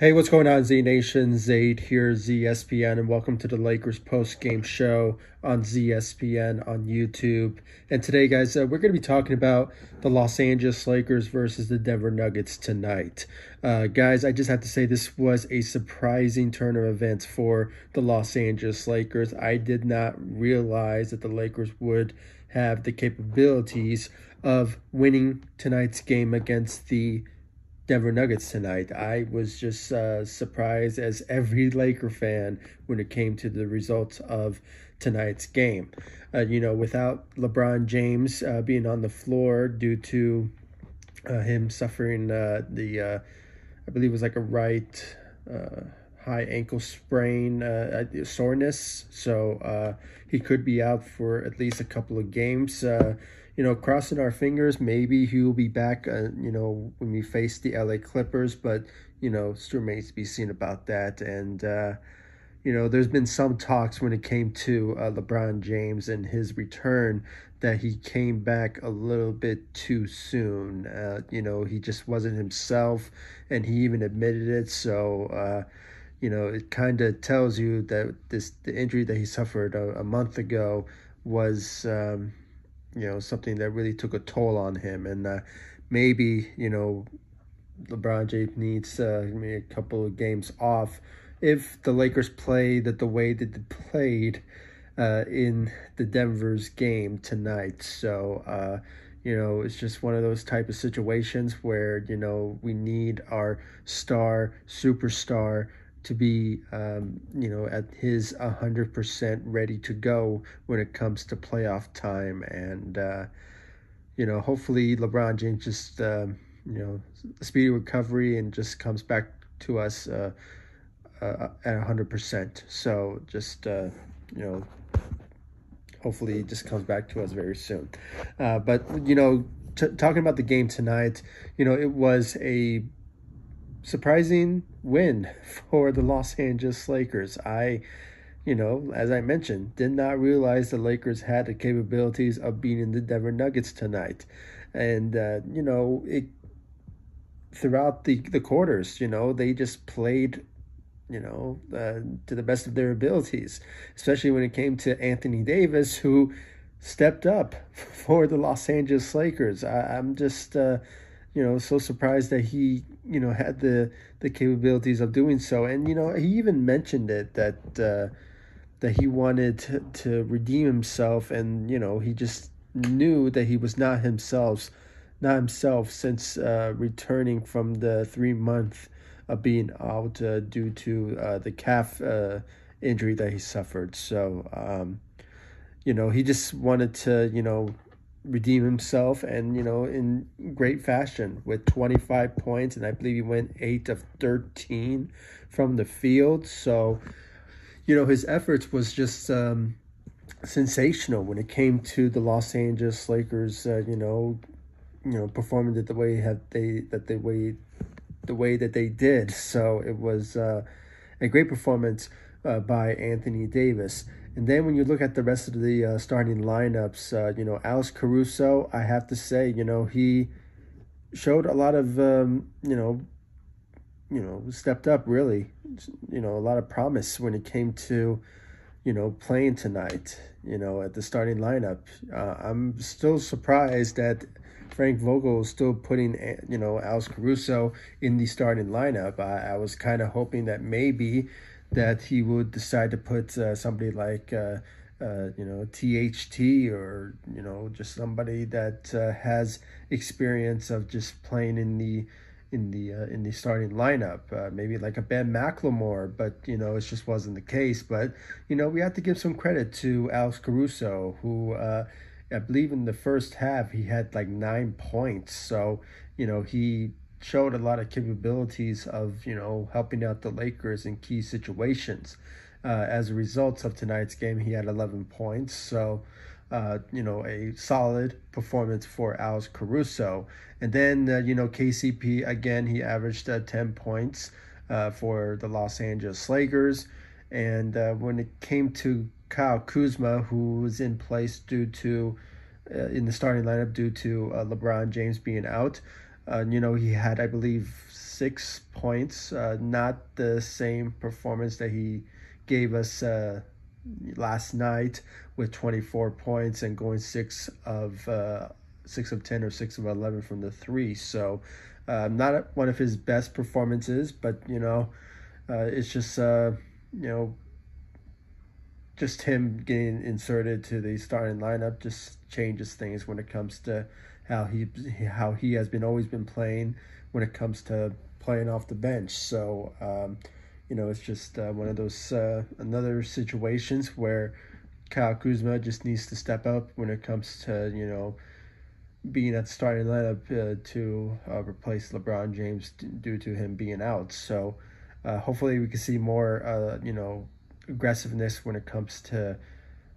Hey, what's going on, Z Nation? Zaid here, ZSPN, and welcome to the Lakers post game show on ZSPN on YouTube. And today, guys, uh, we're going to be talking about the Los Angeles Lakers versus the Denver Nuggets tonight. Uh, guys, I just have to say this was a surprising turn of events for the Los Angeles Lakers. I did not realize that the Lakers would have the capabilities of winning tonight's game against the Denver Nuggets tonight. I was just uh, surprised as every Laker fan when it came to the results of tonight's game. Uh, you know, without LeBron James uh, being on the floor due to uh, him suffering uh, the, uh, I believe it was like a right high ankle sprain soreness, so he could be out for at least a couple of games you know, crossing our fingers, maybe he will be back, uh, you know, when we face the LA Clippers, but, you know, still remains to be seen about that. And, uh, you know, there's been some talks when it came to uh, LeBron James and his return that he came back a little bit too soon. Uh, you know, he just wasn't himself, and he even admitted it. So, uh, you know, it kind of tells you that this the injury that he suffered a, a month ago was. Um, you know something that really took a toll on him and uh, maybe you know LeBron James needs uh, maybe a couple of games off if the Lakers play that the way that they played uh, in the Denver's game tonight. So uh, you know it's just one of those type of situations where you know we need our star superstar to be, um, you know, at his 100% ready to go when it comes to playoff time. And, uh, you know, hopefully LeBron James just, uh, you know, speedy recovery and just comes back to us uh, uh at 100%. So just, uh, you know, hopefully he just comes back to us very soon. Uh, but, you know, t- talking about the game tonight, you know, it was a surprising win for the Los Angeles Lakers. I, you know, as I mentioned, did not realize the Lakers had the capabilities of beating the Denver Nuggets tonight. And, uh, you know, it throughout the, the quarters, you know, they just played, you know, uh, to the best of their abilities, especially when it came to Anthony Davis, who stepped up for the Los Angeles Lakers. I, am just, uh, you know, so surprised that he, you know, had the the capabilities of doing so. And you know, he even mentioned it that uh, that he wanted to, to redeem himself, and you know, he just knew that he was not himself, not himself since uh, returning from the three month of being out uh, due to uh, the calf uh, injury that he suffered. So, um, you know, he just wanted to, you know, redeem himself and you know in great fashion with 25 points and I believe he went 8 of 13 from the field. So you know his efforts was just um, sensational when it came to the Los Angeles Lakers uh, you know you know performing it the way had they that they way the way that they did. So it was uh, a great performance uh, by Anthony Davis and then when you look at the rest of the uh, starting lineups, uh, you know, Alex Caruso, I have to say, you know, he showed a lot of, um, you know, you know, stepped up really, you know, a lot of promise when it came to, you know, playing tonight, you know, at the starting lineup. Uh, I'm still surprised that Frank Vogel is still putting, eh, you know, Alex Caruso in the starting lineup. I, I was kind of hoping that maybe that he would decide to put uh, somebody like uh, uh, you know THT or you know just somebody that uh, has experience of just playing in the in the uh, in the starting lineup, uh, maybe like a Ben McLemore, but you know it just wasn't the case. But you know we have to give some credit to Alex Caruso, who I believe in the first half he had like nine points. So you know he showed a lot of capabilities of you know helping out the Lakers in key situations. Uh, as a result of tonight's game, he had 11 points. So, uh, you know, a solid performance for Alex Caruso. And then, uh, you know, KCP, again, he averaged uh, 10 points uh, for the Los Angeles Lakers. And uh, when it came to Kyle Kuzma, who was in place due to, in the starting lineup due to LeBron James being out, uh, you know, he had, I believe, six points. Uh, not the same performance that he gave us uh, last night with 24 points and going six of uh, six of 10 or six of 11 from the three. So, uh, not one of his best performances, but you know, uh, it's just you know, just him getting inserted to the starting lineup just changes things when it comes to how he how he has been always been playing when it comes to playing off the bench. So. Um, you know, it's just uh, one of those uh, another situations where Kyle Kuzma just needs to step up when it comes to you know being at the starting lineup uh, to uh, replace LeBron James due to him being out. So uh, hopefully we can see more uh, you know aggressiveness when it comes to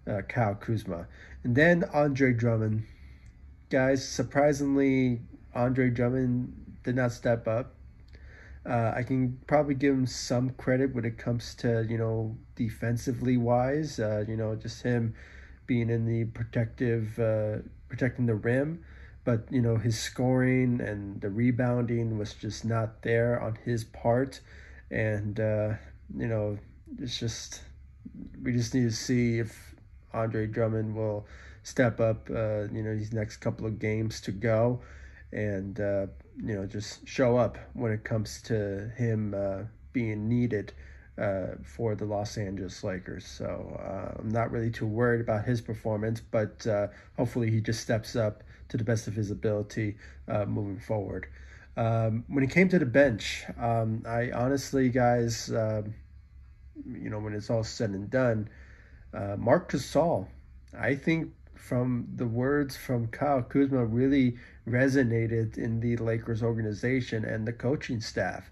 uh, Kyle Kuzma, and then Andre Drummond. Guys, surprisingly, Andre Drummond did not step up. Uh, I can probably give him some credit when it comes to you know defensively wise. Uh, you know, just him being in the protective, uh, protecting the rim, but you know his scoring and the rebounding was just not there on his part, and uh, you know it's just we just need to see if Andre Drummond will step up. Uh, you know these next couple of games to go, and uh, you know, just show up when it comes to him uh, being needed uh, for the Los Angeles Lakers. So uh, I'm not really too worried about his performance, but uh, hopefully he just steps up to the best of his ability moving forward. Um, when it came to the bench, um, I honestly, guys, um, you know, when it's all said and done, uh, Marc Gasol, I think from the words from Kyle Kuzma really resonated in the Lakers organization and the coaching staff.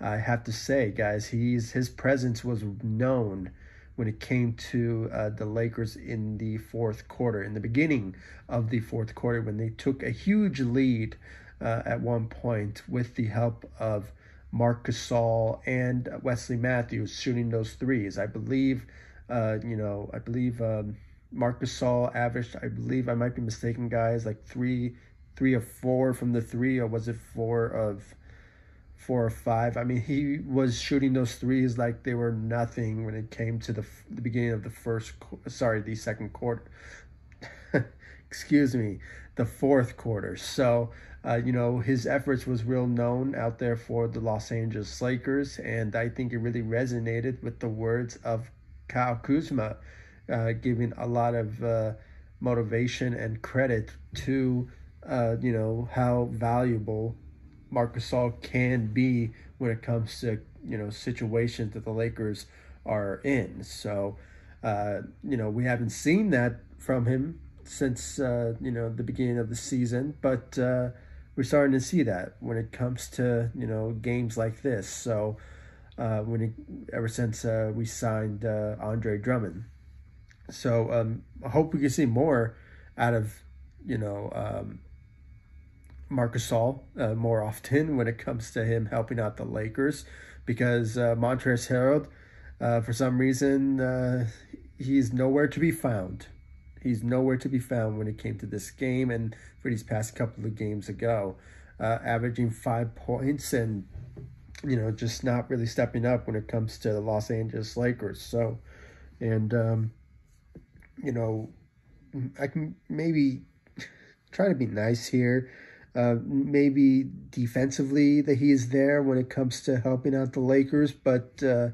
I have to say, guys, he's his presence was known when it came to uh, the Lakers in the fourth quarter, in the beginning of the fourth quarter, when they took a huge lead uh, at one point with the help of Marc Gasol and Wesley Matthews shooting those threes. I believe, uh, you know, I believe um, Marc Gasol averaged, I believe, I might be mistaken, guys, like three three of four from the three, or was it four of four or five? I mean, he was shooting those threes like they were nothing when it came to the the beginning of the first. Sorry, the second quarter. Excuse me, the fourth quarter. So. Uh, you know, his efforts was real known out there for the Los Angeles Lakers, and I think it really resonated with the words of Kyle Kuzma, uh, giving a lot of uh, motivation and credit to uh, you know, how valuable Marc Gasol can be when it comes to, you know, situations that the Lakers are in. So, uh, you know, we haven't seen that from him since, uh, you know, the beginning of the season, but we're starting to see that when it comes to, you know, games like this. So, uh, when it, ever since uh, we signed uh, Andre Drummond. So, um, I hope we can see more out of, you know, um, Marc Gasol uh, more often when it comes to him helping out the Lakers because uh, Montrezl Harrell, uh, for some reason, uh, he's nowhere to be found. He's nowhere to be found when it came to this game and for these past couple of games ago, uh, averaging five points and you know just not really stepping up when it comes to the Los Angeles Lakers. So, and um, you know, I can maybe try to be nice here uh, maybe defensively that he is there when it comes to helping out the Lakers, but uh,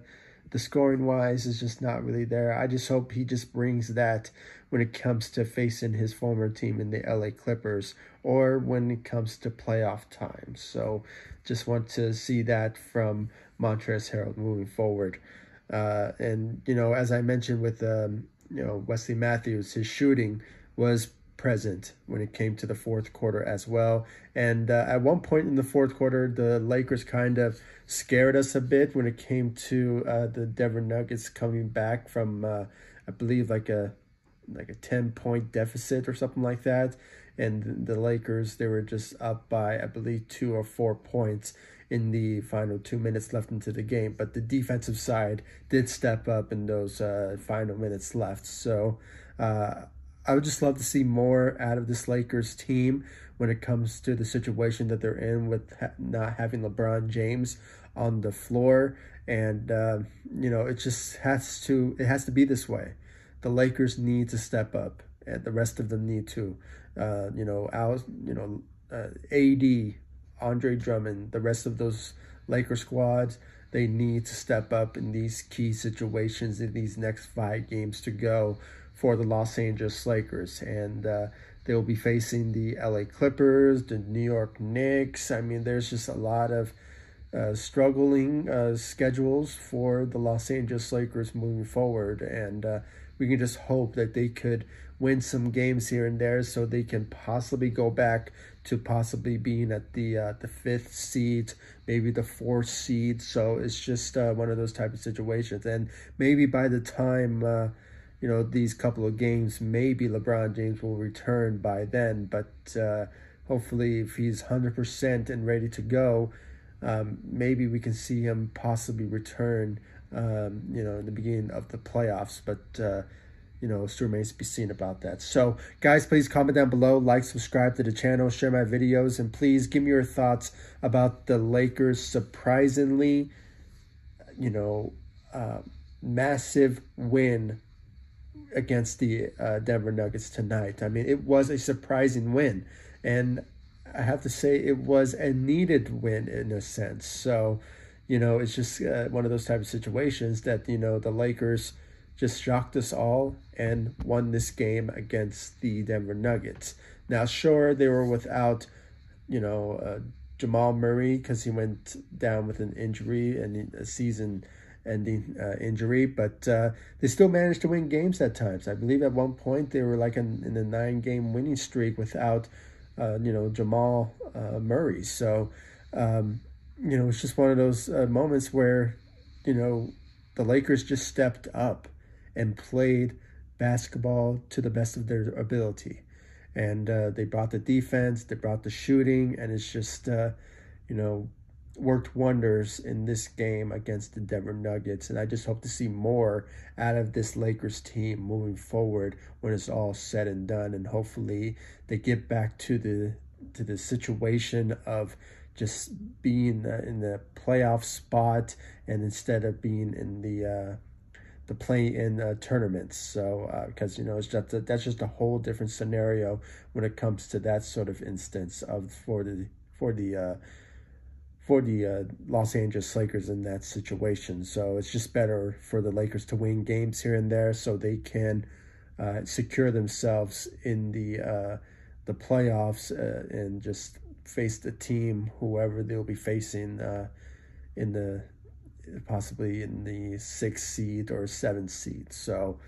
the scoring wise is just not really there. I just hope he just brings that when it comes to facing his former team in the LA Clippers or when it comes to playoff time. So just want to see that from Montrezl Harrell moving forward. Uh, and, you know, as I mentioned with, um, you know, Wesley Matthews, his shooting was present when it came to the fourth quarter as well. And uh, at one point in the fourth quarter, the Lakers kind of scared us a bit when it came to uh, the Denver Nuggets coming back from, uh, I believe, like a like a ten point deficit or something like that. And the Lakers, they were just up by, I believe, two or four points in the final two minutes left into the game. But the defensive side did step up in those uh, final minutes left. So uh, I would just love to see more out of this Lakers team when it comes to the situation that they're in with ha- not having LeBron James on the floor, and uh, you know it just has to it has to be this way. The Lakers need to step up, and the rest of them need to. Uh, you know, Al, you know, uh, AD, Andre Drummond, the rest of those Laker squads they need to step up in these key situations in these next five games to go for the Los Angeles Lakers. And uh, they will be facing the LA Clippers, the New York Knicks. I mean, there's just a lot of uh, struggling uh, schedules for the Los Angeles Lakers moving forward. And uh, we can just hope that they could win some games here and there so they can possibly go back to possibly being at the uh, the fifth seed, maybe the fourth seed. So it's just uh, one of those type of situations. And maybe by the time uh, you know, these couple of games, maybe LeBron James will return by then. But uh, hopefully, if he's 100% and ready to go, um, maybe we can see him possibly return, um, you know, in the beginning of the playoffs. But, uh, you know, still remains to be seen about that. So, guys, please comment down below, like, subscribe to the channel, share my videos, and please give me your thoughts about the Lakers' surprisingly, you know, uh, massive win against the uh, Denver Nuggets tonight. I mean, it was a surprising win, and I have to say it was a needed win in a sense. So, you know, it's just uh, one of those type of situations that you know the Lakers just shocked us all and won this game against the Denver Nuggets. Now, sure, they were without, you know, uh, Jamal Murray because he went down with an injury and a season ending uh, injury, but uh, they still managed to win games at times. I believe at one point they were like in, in a nine game winning streak without, uh, you know, Jamal uh, Murray. So, um, you know, it's just one of those uh, moments where, you know, the Lakers just stepped up and played basketball to the best of their ability. And uh, they brought the defense, they brought the shooting, and it's just, you know, worked wonders in this game against the Denver Nuggets. And I just hope to see more out of this Lakers team moving forward when it's all said and done. And hopefully they get back to the to the situation of just being in the playoff spot and instead of being in the uh, the play in uh, tournaments. So because uh, you know it's just a, that's just a whole different scenario when it comes to that sort of instance of for the for the uh, for the uh, Los Angeles Lakers in that situation. So it's just better for the Lakers to win games here and there so they can secure themselves in the the playoffs and just face the team, whoever they'll be facing uh, in the possibly in the sixth seed or seventh seed. So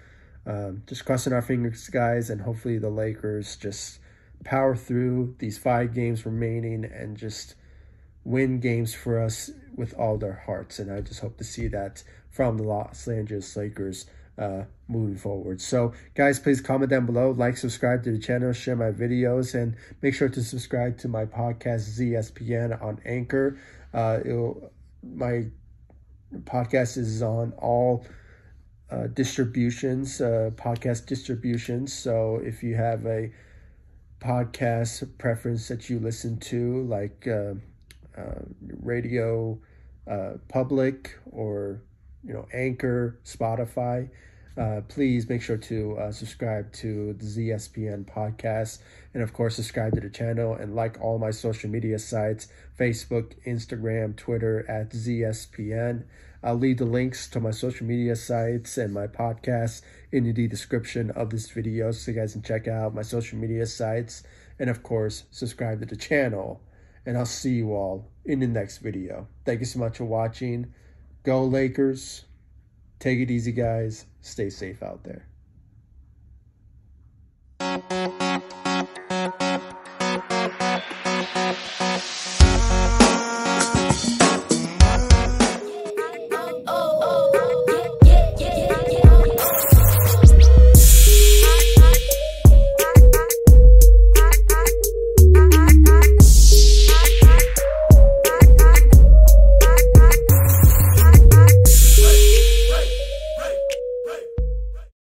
um, just crossing our fingers, guys, and hopefully the Lakers just power through these five games remaining and just win games for us with all their hearts. And I just hope to see that from the Los Angeles Lakers uh, moving forward. So, guys, please comment down below, like, subscribe to the channel, share my videos, and make sure to subscribe to my podcast, ZSPN, on Anchor. Uh, my podcast is on all uh, distributions, uh, podcast distributions. So, if you have a podcast preference that you listen to, like uh, uh, radio uh, public or you know anchor spotify uh, please make sure to uh, subscribe to the ZSPN podcast. And of course, subscribe to the channel and like all my social media sites Facebook, Instagram, Twitter at ZSPN. I'll leave the links to my social media sites and my podcast in the description of this video so you guys can check out my social media sites. And of course, subscribe to the channel and I'll see you all in the next video. Thank you so much for watching. Go Lakers. Take it easy, guys. Stay safe out there.